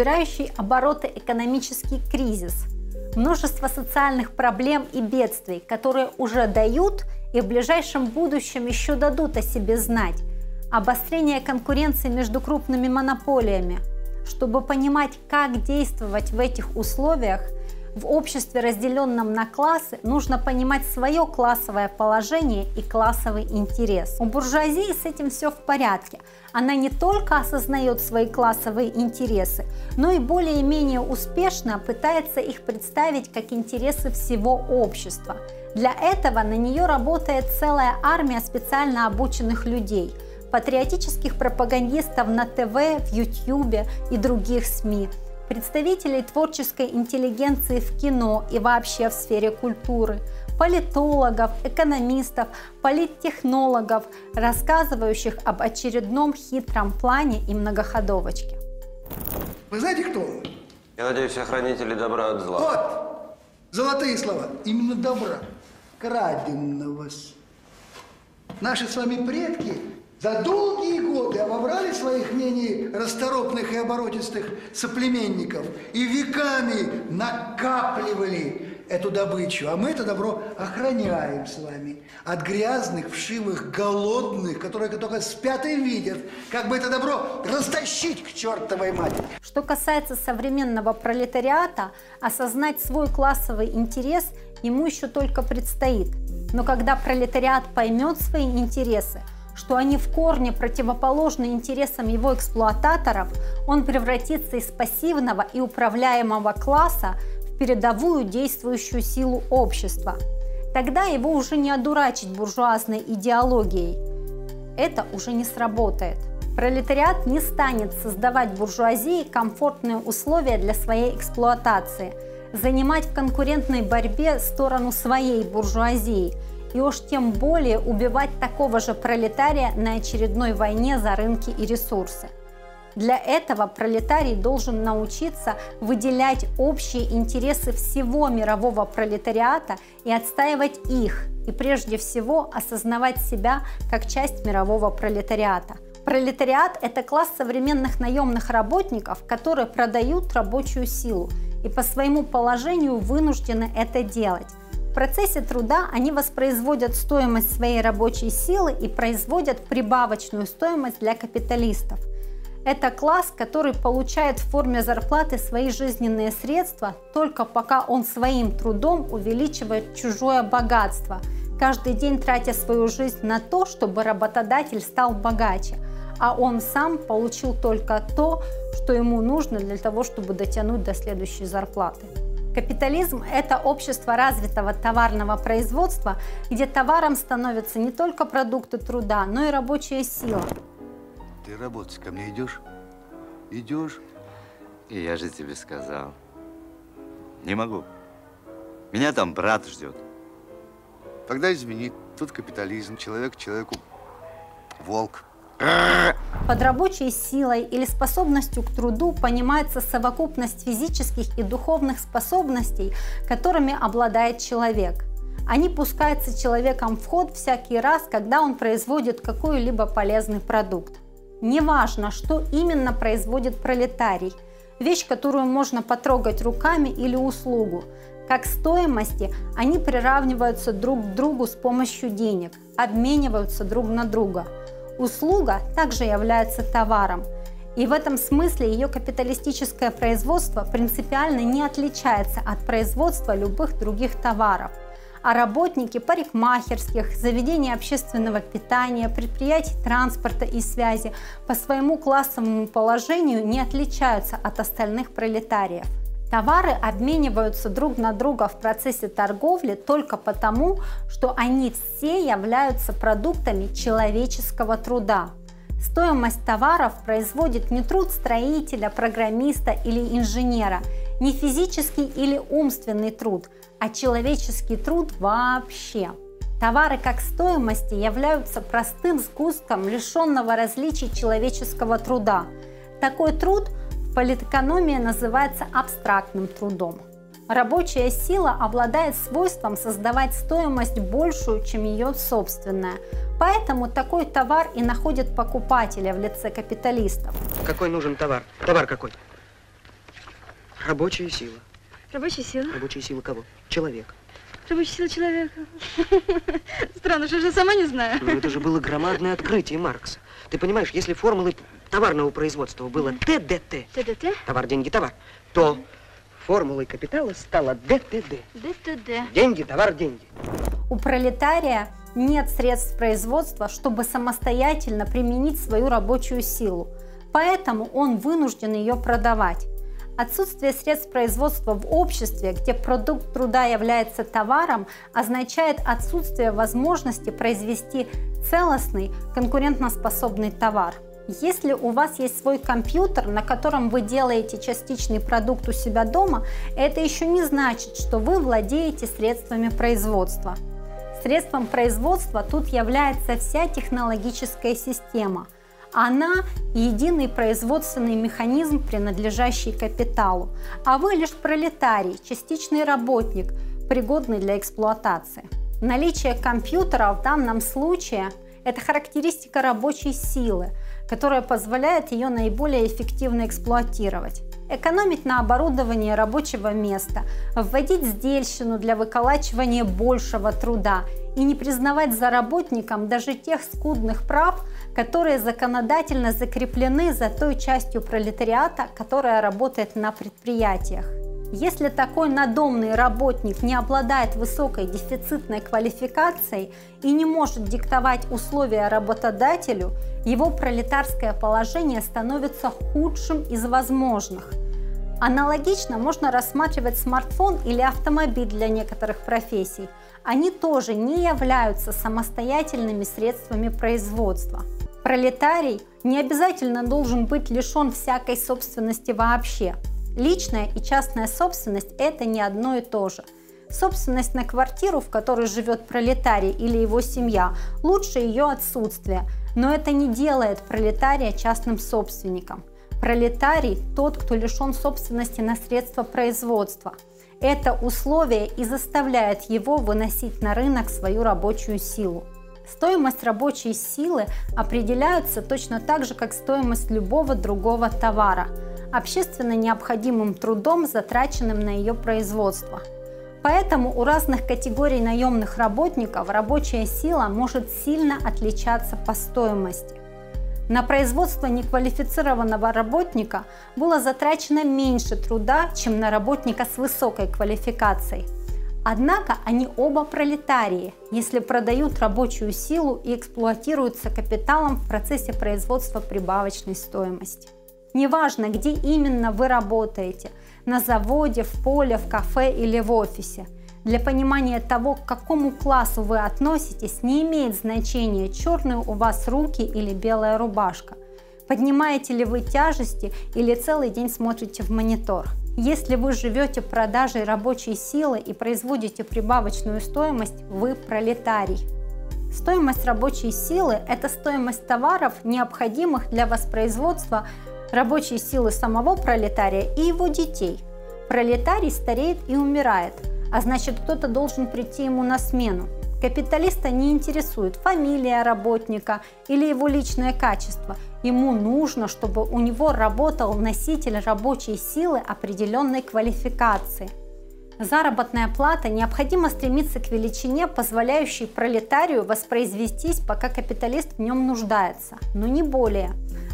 набирающий обороты экономический кризис, множество социальных проблем и бедствий, которые уже дают и в ближайшем будущем еще дадут о себе знать, обострение конкуренции между крупными монополиями. Чтобы понимать, как действовать в этих условиях – в обществе, разделенном на классы, нужно понимать свое классовое положение и классовый интерес. У буржуазии с этим все в порядке. Она не только осознает свои классовые интересы, но и более-менее успешно пытается их представить как интересы всего общества. Для этого на нее работает целая армия специально обученных людей – патриотических пропагандистов на ТВ, в Ютьюбе и других СМИ – представителей творческой интеллигенции в кино и вообще в сфере культуры, политологов, экономистов, политтехнологов, рассказывающих об очередном хитром плане и многоходовочке. Вы знаете, кто он? Я надеюсь, охранители добра от зла. Вот! Золотые слова. Именно добра. Краденного. Наши с вами предки за долгие годы обобрали своих менее расторопных и оборотистых соплеменников и веками накапливали эту добычу, а мы это добро охраняем с вами от грязных, вшивых, голодных, которые только спят и видят, как бы это добро растащить к чертовой матери. Что касается современного пролетариата, осознать свой классовый интерес ему еще только предстоит. Но когда пролетариат поймет свои интересы, что они в корне противоположны интересам его эксплуататоров, он превратится из пассивного и управляемого класса в передовую действующую силу общества. Тогда его уже не одурачить буржуазной идеологией. Это уже не сработает. Пролетариат не станет создавать буржуазии комфортные условия для своей эксплуатации, занимать в конкурентной борьбе сторону своей буржуазии – и уж тем более убивать такого же пролетария на очередной войне за рынки и ресурсы. Для этого пролетарий должен научиться выделять общие интересы всего мирового пролетариата и отстаивать их, и прежде всего осознавать себя как часть мирового пролетариата. Пролетариат – это класс современных наемных работников, которые продают рабочую силу и по своему положению вынуждены это делать. В процессе труда они воспроизводят стоимость своей рабочей силы и производят прибавочную стоимость для капиталистов. Это класс, который получает в форме зарплаты свои жизненные средства только пока он своим трудом увеличивает чужое богатство, каждый день тратя свою жизнь на то, чтобы работодатель стал богаче, а он сам получил только то, что ему нужно для того, чтобы дотянуть до следующей зарплаты. Капитализм – это общество развитого товарного производства, где товаром становятся не только продукты труда, но и рабочая сила. Ты работать ко мне идешь? Идешь? И я же тебе сказал. Не могу. Меня там брат ждет. Тогда извини, тут капитализм, человек человеку волк. Под рабочей силой или способностью к труду понимается совокупность физических и духовных способностей, которыми обладает человек. Они пускаются человеком в ход всякий раз, когда он производит какой-либо полезный продукт. Неважно, что именно производит пролетарий – вещь, которую можно потрогать руками или услугу. Как стоимости они приравниваются друг к другу с помощью денег, обмениваются друг на друга – Услуга также является товаром, и в этом смысле ее капиталистическое производство принципиально не отличается от производства любых других товаров. А работники парикмахерских, заведений общественного питания, предприятий транспорта и связи по своему классовому положению не отличаются от остальных пролетариев. Товары обмениваются друг на друга в процессе торговли только потому, что они все являются продуктами человеческого труда. Стоимость товаров производит не труд строителя, программиста или инженера, не физический или умственный труд, а человеческий труд вообще. Товары как стоимости являются простым сгустком лишенного различий человеческого труда. Такой труд – Политэкономия называется абстрактным трудом. Рабочая сила обладает свойством создавать стоимость большую, чем ее собственная. Поэтому такой товар и находит покупателя в лице капиталистов. Какой нужен товар? Товар какой? Рабочая сила. Рабочая сила. Рабочая сила кого? Человек. Рабочая сила человека. Странно, что я же сама не знаю. Ну, это же было громадное открытие Маркса. Ты понимаешь, если формулой товарного производства было ТДТ, ТДТ? товар, деньги, товар, то формулой капитала стало ДТД. ДТД. Деньги, товар, деньги. У пролетария нет средств производства, чтобы самостоятельно применить свою рабочую силу, поэтому он вынужден ее продавать. Отсутствие средств производства в обществе, где продукт труда является товаром, означает отсутствие возможности произвести целостный, конкурентоспособный товар. Если у вас есть свой компьютер, на котором вы делаете частичный продукт у себя дома, это еще не значит, что вы владеете средствами производства. Средством производства тут является вся технологическая система. Она – единый производственный механизм, принадлежащий капиталу, а вы лишь пролетарий, частичный работник, пригодный для эксплуатации. Наличие компьютера в данном случае – это характеристика рабочей силы, которая позволяет ее наиболее эффективно эксплуатировать экономить на оборудовании рабочего места, вводить сдельщину для выколачивания большего труда и не признавать за работником даже тех скудных прав, которые законодательно закреплены за той частью пролетариата, которая работает на предприятиях. Если такой надомный работник не обладает высокой дефицитной квалификацией и не может диктовать условия работодателю, его пролетарское положение становится худшим из возможных. Аналогично можно рассматривать смартфон или автомобиль для некоторых профессий. Они тоже не являются самостоятельными средствами производства. Пролетарий не обязательно должен быть лишен всякой собственности вообще. Личная и частная собственность – это не одно и то же. Собственность на квартиру, в которой живет пролетарий или его семья, лучше ее отсутствие, но это не делает пролетария частным собственником. Пролетарий – тот, кто лишен собственности на средства производства. Это условие и заставляет его выносить на рынок свою рабочую силу. Стоимость рабочей силы определяется точно так же, как стоимость любого другого товара, общественно необходимым трудом, затраченным на ее производство. Поэтому у разных категорий наемных работников рабочая сила может сильно отличаться по стоимости. На производство неквалифицированного работника было затрачено меньше труда, чем на работника с высокой квалификацией. Однако они оба пролетарии, если продают рабочую силу и эксплуатируются капиталом в процессе производства прибавочной стоимости. Неважно, где именно вы работаете – на заводе, в поле, в кафе или в офисе – для понимания того, к какому классу вы относитесь, не имеет значения, черные у вас руки или белая рубашка. Поднимаете ли вы тяжести или целый день смотрите в монитор. Если вы живете продажей рабочей силы и производите прибавочную стоимость, вы пролетарий. Стоимость рабочей силы – это стоимость товаров, необходимых для воспроизводства рабочей силы самого пролетария и его детей. Пролетарий стареет и умирает – а значит кто-то должен прийти ему на смену. Капиталиста не интересует фамилия работника или его личное качество. Ему нужно, чтобы у него работал носитель рабочей силы определенной квалификации. Заработная плата необходимо стремиться к величине, позволяющей пролетарию воспроизвестись, пока капиталист в нем нуждается, но не более.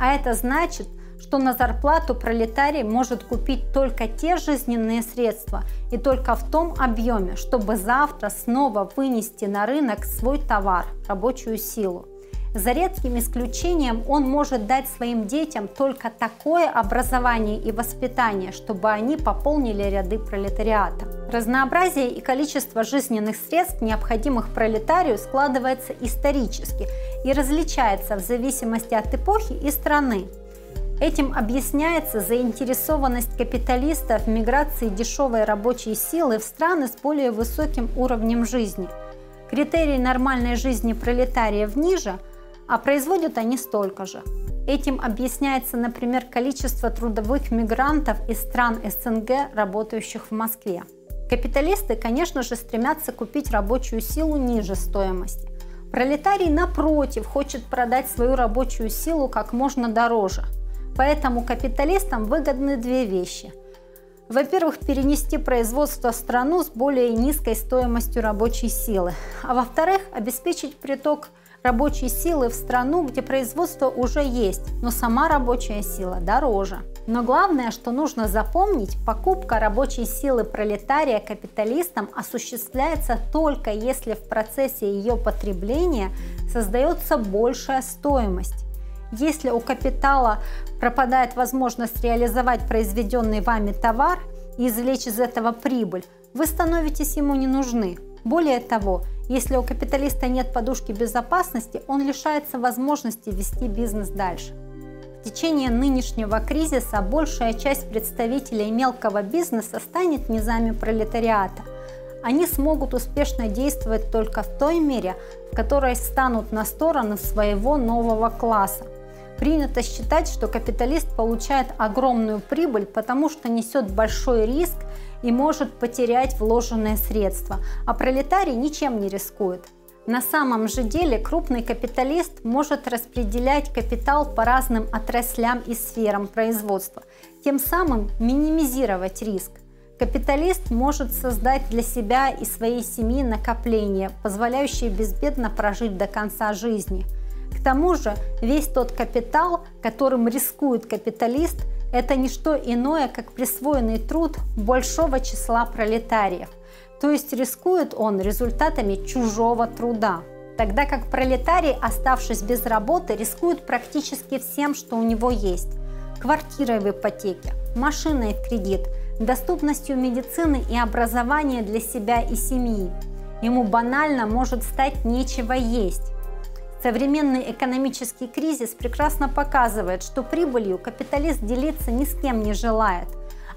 А это значит, что на зарплату пролетарий может купить только те жизненные средства и только в том объеме, чтобы завтра снова вынести на рынок свой товар, рабочую силу. За редким исключением он может дать своим детям только такое образование и воспитание, чтобы они пополнили ряды пролетариата. Разнообразие и количество жизненных средств, необходимых пролетарию, складывается исторически и различается в зависимости от эпохи и страны. Этим объясняется заинтересованность капиталистов в миграции дешевой рабочей силы в страны с более высоким уровнем жизни. Критерий нормальной жизни пролетариев ниже, а производят они столько же. Этим объясняется, например, количество трудовых мигрантов из стран СНГ, работающих в Москве. Капиталисты, конечно же, стремятся купить рабочую силу ниже стоимости. Пролетарий, напротив, хочет продать свою рабочую силу как можно дороже – Поэтому капиталистам выгодны две вещи. Во-первых, перенести производство в страну с более низкой стоимостью рабочей силы. А во-вторых, обеспечить приток рабочей силы в страну, где производство уже есть, но сама рабочая сила дороже. Но главное, что нужно запомнить, покупка рабочей силы пролетария капиталистам осуществляется только если в процессе ее потребления создается большая стоимость. Если у капитала пропадает возможность реализовать произведенный вами товар и извлечь из этого прибыль, вы становитесь ему не нужны. Более того, если у капиталиста нет подушки безопасности, он лишается возможности вести бизнес дальше. В течение нынешнего кризиса большая часть представителей мелкого бизнеса станет низами пролетариата. Они смогут успешно действовать только в той мере, в которой станут на сторону своего нового класса. Принято считать, что капиталист получает огромную прибыль, потому что несет большой риск и может потерять вложенные средства, а пролетарий ничем не рискует. На самом же деле крупный капиталист может распределять капитал по разным отраслям и сферам производства, тем самым минимизировать риск. Капиталист может создать для себя и своей семьи накопления, позволяющие безбедно прожить до конца жизни. К тому же весь тот капитал, которым рискует капиталист, это не что иное, как присвоенный труд большого числа пролетариев. То есть рискует он результатами чужого труда. Тогда как пролетарий, оставшись без работы, рискует практически всем, что у него есть. Квартирой в ипотеке, машиной в кредит, доступностью медицины и образования для себя и семьи. Ему банально может стать нечего есть. Современный экономический кризис прекрасно показывает, что прибылью капиталист делиться ни с кем не желает.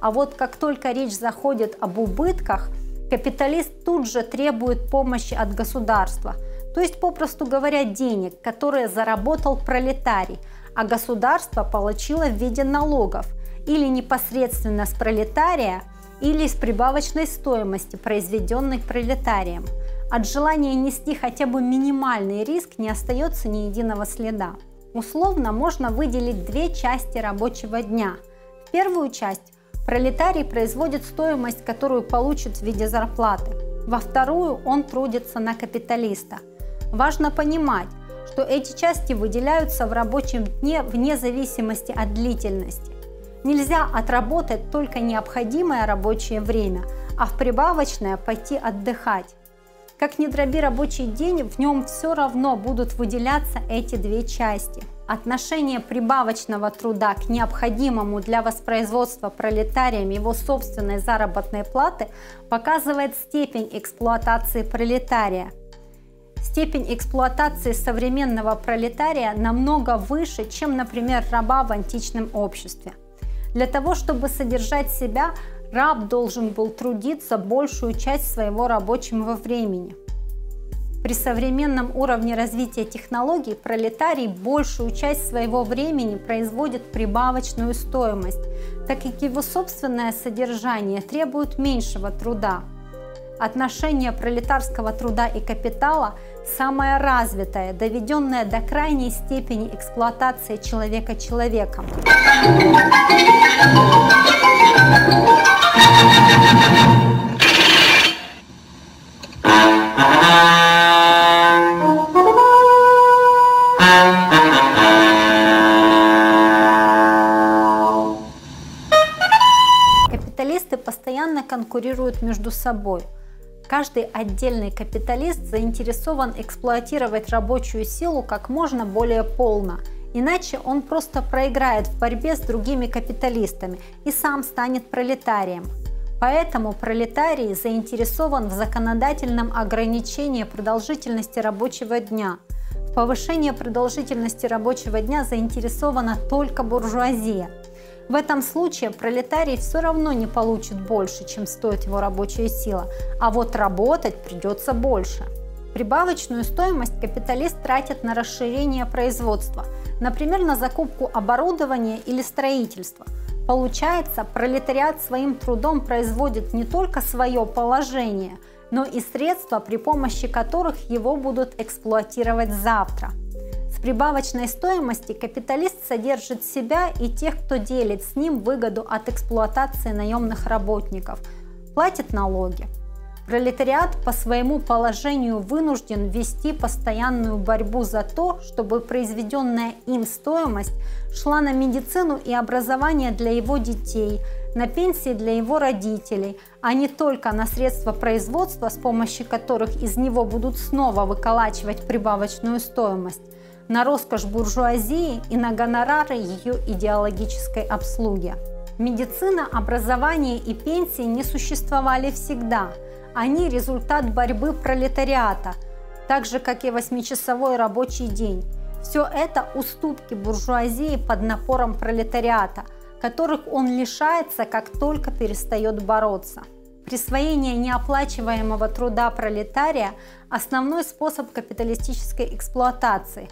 А вот как только речь заходит об убытках – Капиталист тут же требует помощи от государства, то есть, попросту говоря, денег, которые заработал пролетарий, а государство получило в виде налогов или непосредственно с пролетария, или с прибавочной стоимости, произведенной пролетарием. От желания нести хотя бы минимальный риск не остается ни единого следа. Условно можно выделить две части рабочего дня. В первую часть Пролетарий производит стоимость, которую получит в виде зарплаты. Во вторую он трудится на капиталиста. Важно понимать, что эти части выделяются в рабочем дне вне зависимости от длительности. Нельзя отработать только необходимое рабочее время, а в прибавочное пойти отдыхать. Как ни дроби рабочий день, в нем все равно будут выделяться эти две части – Отношение прибавочного труда к необходимому для воспроизводства пролетарием его собственной заработной платы показывает степень эксплуатации пролетария. Степень эксплуатации современного пролетария намного выше, чем, например, раба в античном обществе. Для того, чтобы содержать себя, раб должен был трудиться большую часть своего рабочего времени – при современном уровне развития технологий пролетарий большую часть своего времени производит прибавочную стоимость, так как его собственное содержание требует меньшего труда. Отношение пролетарского труда и капитала самое развитое, доведенное до крайней степени эксплуатации человека человеком. Конкурируют между собой. Каждый отдельный капиталист заинтересован эксплуатировать рабочую силу как можно более полно, иначе он просто проиграет в борьбе с другими капиталистами и сам станет пролетарием. Поэтому пролетарий заинтересован в законодательном ограничении продолжительности рабочего дня. В повышении продолжительности рабочего дня заинтересована только буржуазия – в этом случае пролетарий все равно не получит больше, чем стоит его рабочая сила, а вот работать придется больше. Прибавочную стоимость капиталист тратит на расширение производства, например, на закупку оборудования или строительства. Получается, пролетариат своим трудом производит не только свое положение, но и средства, при помощи которых его будут эксплуатировать завтра – В прибавочной стоимости капиталист содержит себя и тех, кто делит с ним выгоду от эксплуатации наемных работников, платит налоги. Пролетариат по своему положению вынужден вести постоянную борьбу за то, чтобы произведенная им стоимость шла на медицину и образование для его детей, на пенсии для его родителей, а не только на средства производства, с помощью которых из него будут снова выколачивать прибавочную стоимость, на роскошь буржуазии и на гонорары ее идеологической обслуги. Медицина, образование и пенсии не существовали всегда – они результат борьбы пролетариата, так же, как и восьмичасовой рабочий день. Все это уступки буржуазии под напором пролетариата, которых он лишается, как только перестает бороться. Присвоение неоплачиваемого труда пролетария – основной способ капиталистической эксплуатации.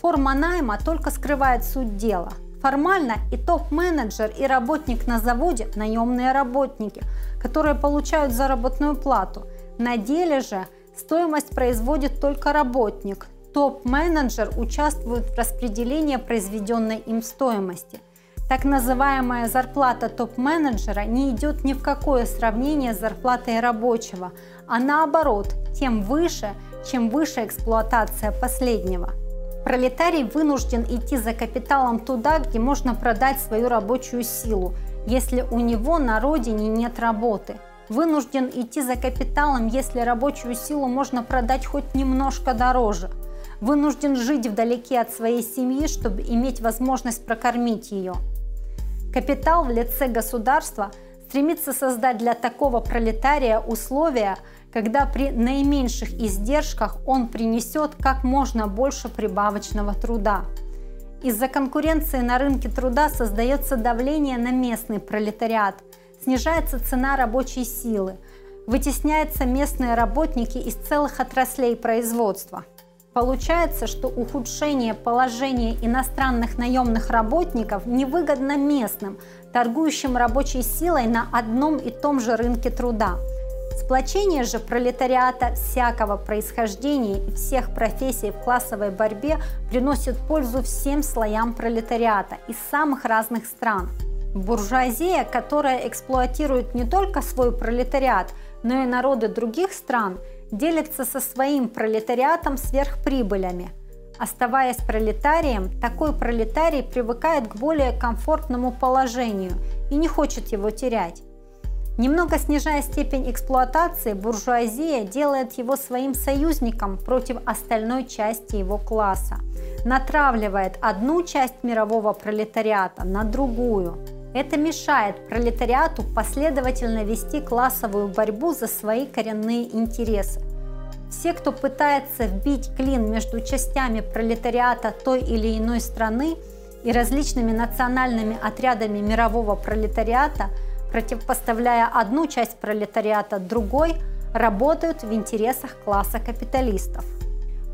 Форма найма только скрывает суть дела. Формально и топ-менеджер, и работник на заводе – наемные работники – которые получают заработную плату. На деле же стоимость производит только работник. Топ-менеджер участвует в распределении произведенной им стоимости. Так называемая зарплата топ-менеджера не идет ни в какое сравнение с зарплатой рабочего, а наоборот, тем выше, чем выше эксплуатация последнего. Пролетарий вынужден идти за капиталом туда, где можно продать свою рабочую силу – если у него на родине нет работы. Вынужден идти за капиталом, если рабочую силу можно продать хоть немножко дороже. Вынужден жить вдалеке от своей семьи, чтобы иметь возможность прокормить ее. Капитал в лице государства стремится создать для такого пролетария условия, когда при наименьших издержках он принесет как можно больше прибавочного труда. Из-за конкуренции на рынке труда создается давление на местный пролетариат, снижается цена рабочей силы, вытесняются местные работники из целых отраслей производства. Получается, что ухудшение положения иностранных наемных работников невыгодно местным, торгующим рабочей силой на одном и том же рынке труда – Сплочение же пролетариата всякого происхождения и всех профессий в классовой борьбе приносит пользу всем слоям пролетариата из самых разных стран. Буржуазия, которая эксплуатирует не только свой пролетариат, но и народы других стран, делится со своим пролетариатом сверхприбылями. Оставаясь пролетарием, такой пролетарий привыкает к более комфортному положению и не хочет его терять. Немного снижая степень эксплуатации, буржуазия делает его своим союзником против остальной части его класса, натравливает одну часть мирового пролетариата на другую. Это мешает пролетариату последовательно вести классовую борьбу за свои коренные интересы. Все, кто пытается вбить клин между частями пролетариата той или иной страны и различными национальными отрядами мирового пролетариата – противопоставляя одну часть пролетариата другой, работают в интересах класса капиталистов.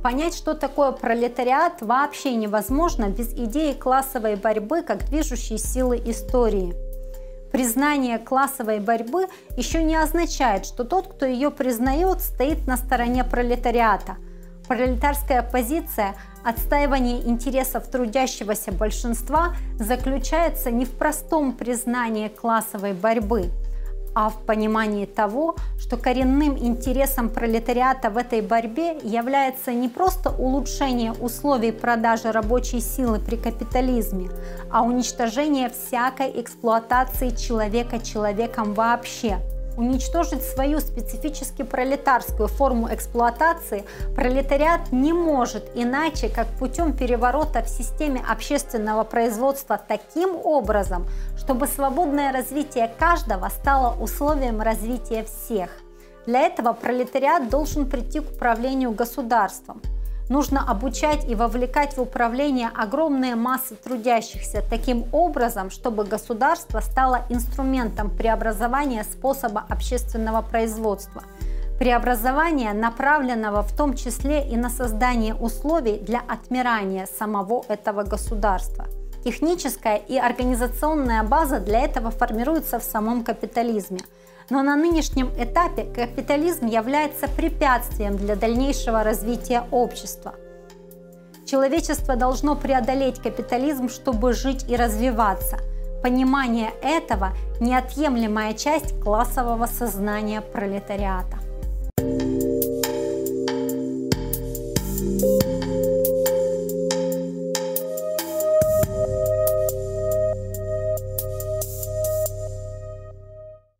Понять, что такое пролетариат, вообще невозможно без идеи классовой борьбы как движущей силы истории. Признание классовой борьбы еще не означает, что тот, кто ее признает, стоит на стороне пролетариата. Пролетарская позиция Отстаивание интересов трудящегося большинства заключается не в простом признании классовой борьбы, а в понимании того, что коренным интересом пролетариата в этой борьбе является не просто улучшение условий продажи рабочей силы при капитализме, а уничтожение всякой эксплуатации человека человеком вообще – уничтожить свою специфически пролетарскую форму эксплуатации пролетариат не может иначе, как путем переворота в системе общественного производства таким образом, чтобы свободное развитие каждого стало условием развития всех. Для этого пролетариат должен прийти к управлению государством – Нужно обучать и вовлекать в управление огромные массы трудящихся таким образом, чтобы государство стало инструментом преобразования способа общественного производства. Преобразования, направленного в том числе и на создание условий для отмирания самого этого государства. Техническая и организационная база для этого формируется в самом капитализме – но на нынешнем этапе капитализм является препятствием для дальнейшего развития общества. Человечество должно преодолеть капитализм, чтобы жить и развиваться. Понимание этого – неотъемлемая часть классового сознания пролетариата. thank you